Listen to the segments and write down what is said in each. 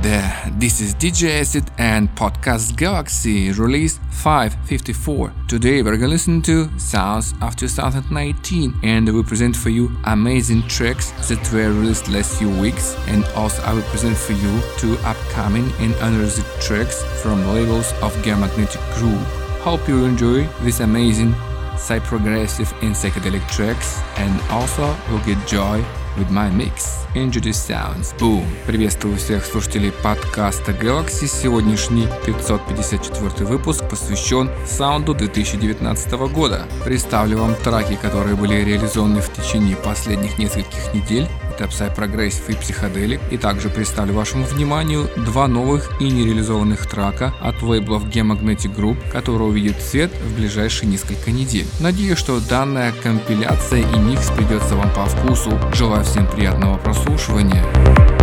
Hello uh, there, this is DJ Acid and Podcast Galaxy release 554. Today we're gonna listen to sounds of 2019 and we present for you amazing tracks that were released last few weeks and also I will present for you two upcoming and unreleased tracks from labels of Geomagnetic Group. Hope you enjoy this amazing psy-progressive and psychedelic tracks and also will get joy with my mix. The sounds. Boom! Приветствую всех слушателей подкаста Galaxy. Сегодняшний 554 выпуск посвящен саунду 2019 года. Представлю вам траки, которые были реализованы в течение последних нескольких недель это Psy Progressive и Psychedelic. И также представлю вашему вниманию два новых и нереализованных трака от лейблов Gemagnetic Group, которые увидят свет в ближайшие несколько недель. Надеюсь, что данная компиляция и микс придется вам по вкусу. Желаю всем приятного прослушивания.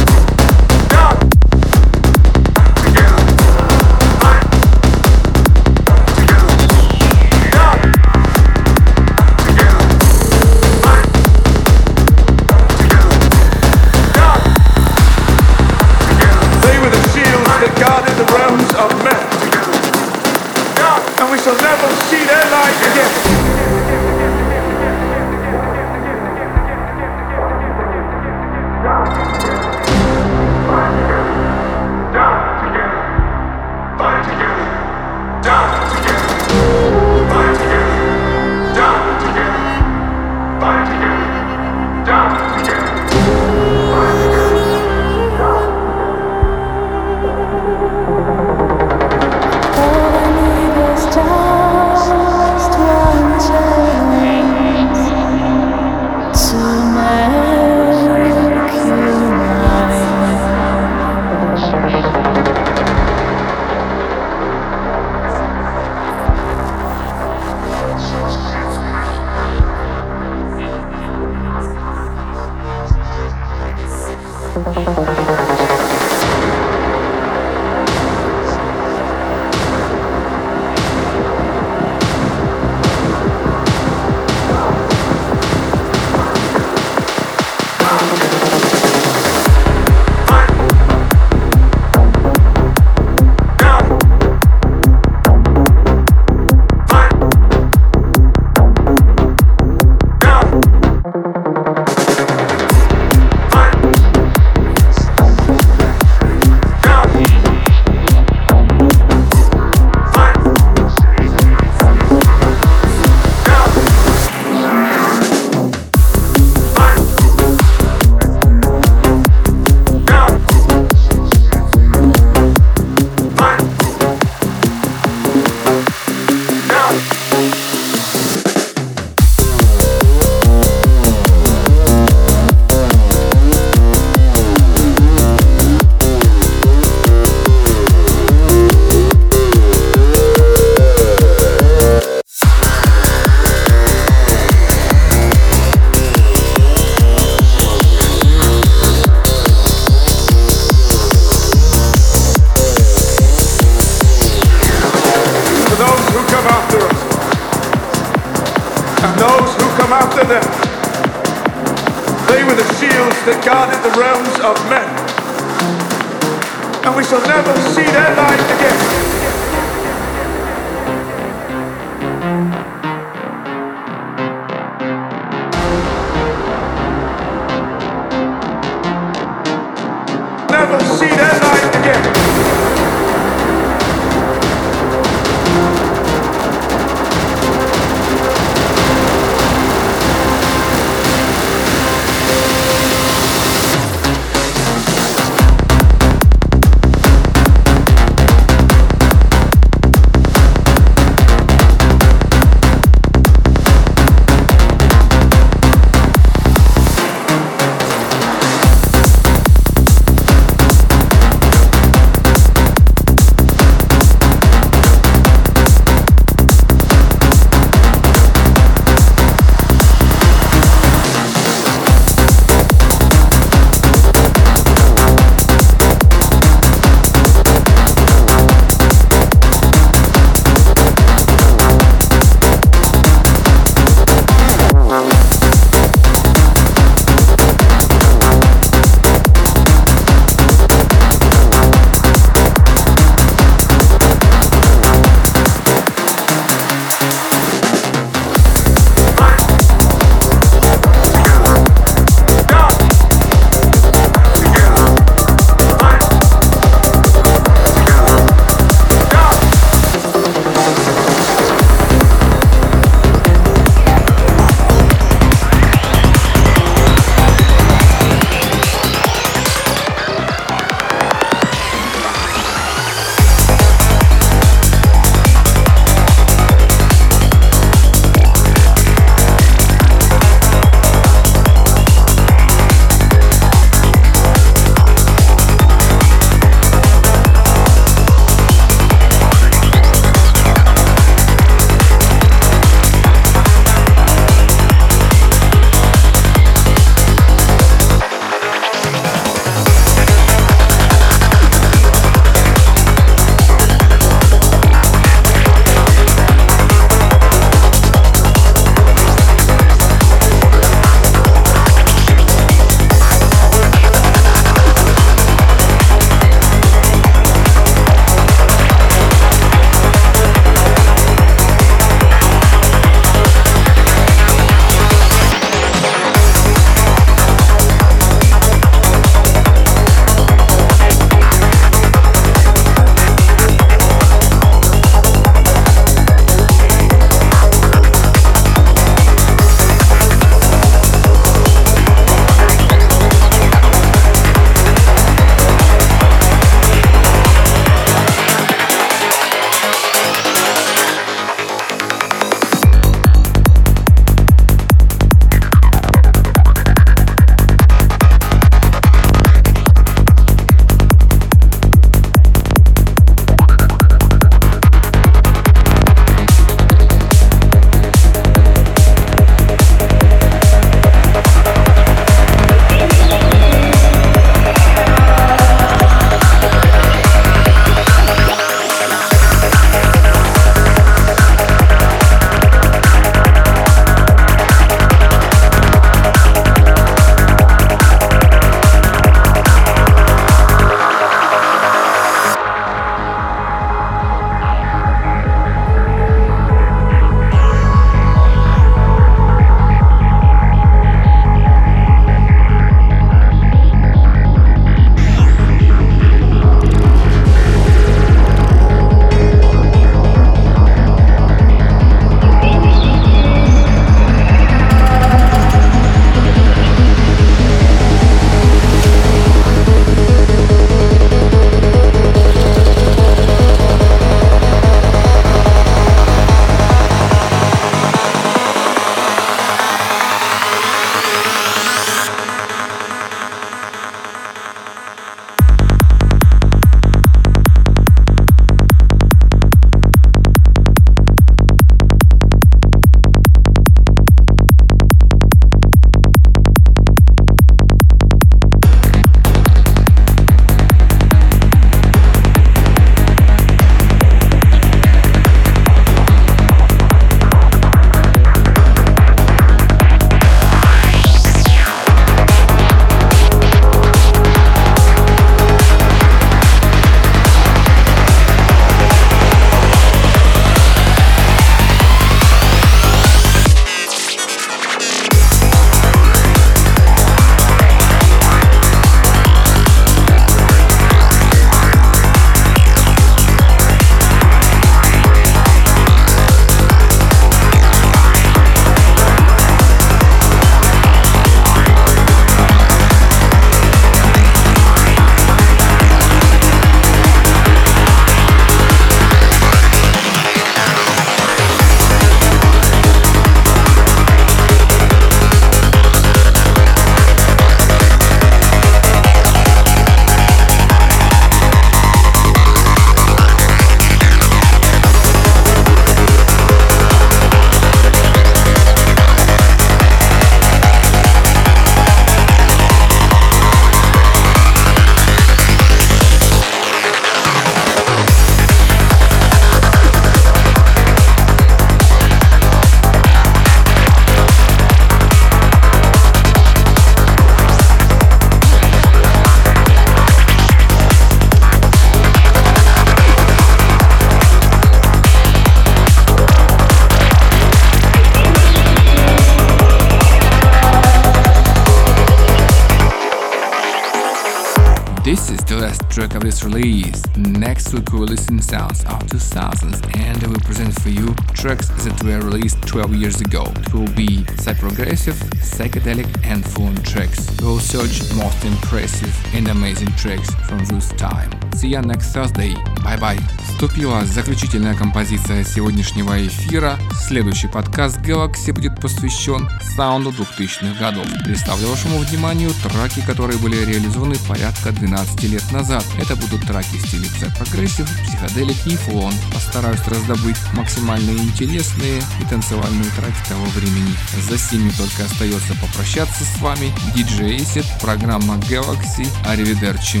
Thursday. Bye bye. Вступила заключительная композиция сегодняшнего эфира. Следующий подкаст Galaxy будет посвящен саунду 2000-х годов. Представлю вашему вниманию траки, которые были реализованы порядка 12 лет назад. Это будут траки в стиле progressive, psychedelic и full-on. Постараюсь раздобыть максимально интересные и танцевальные треки того времени. Засим мне только остается попрощаться с вами. DJ Acid, программа Galaxy. Arrivederci.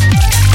Check out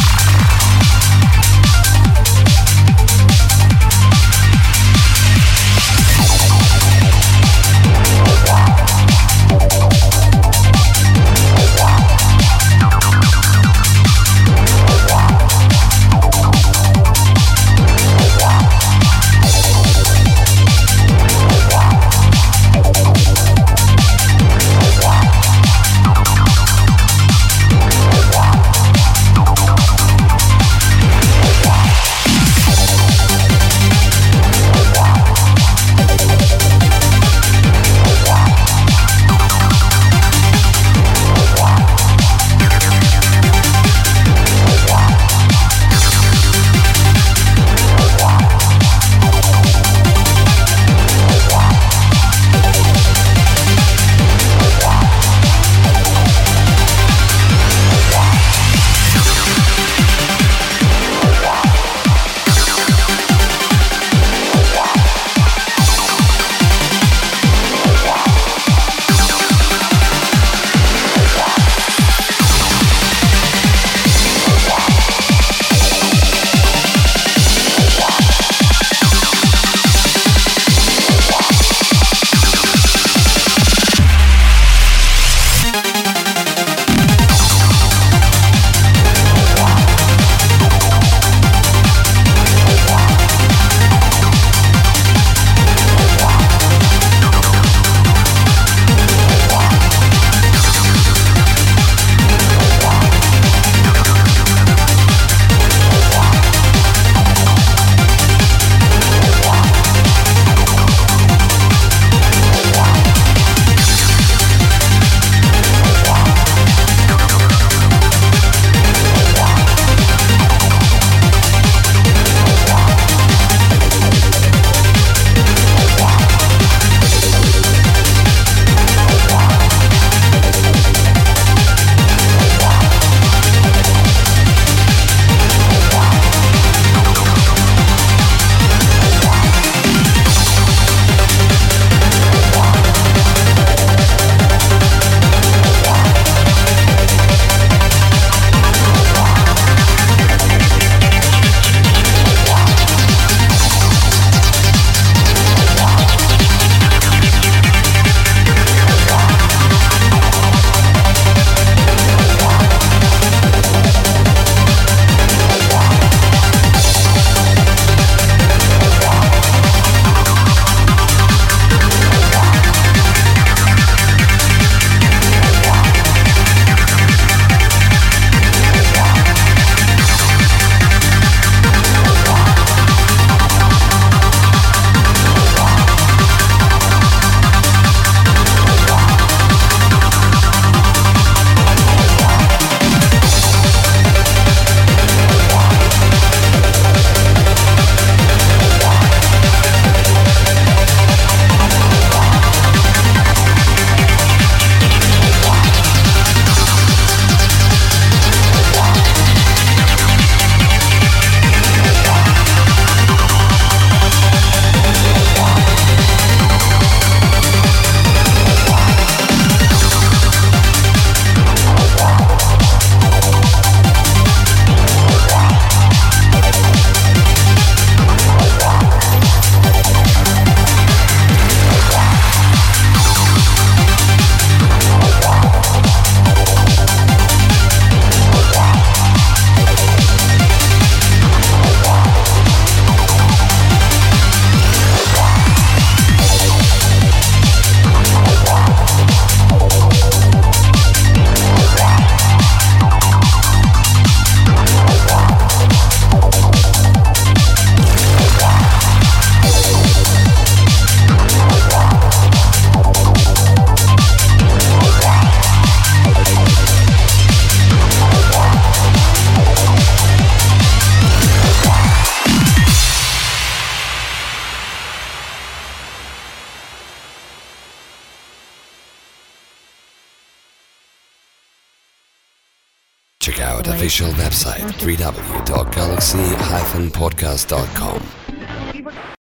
Podcast Dog.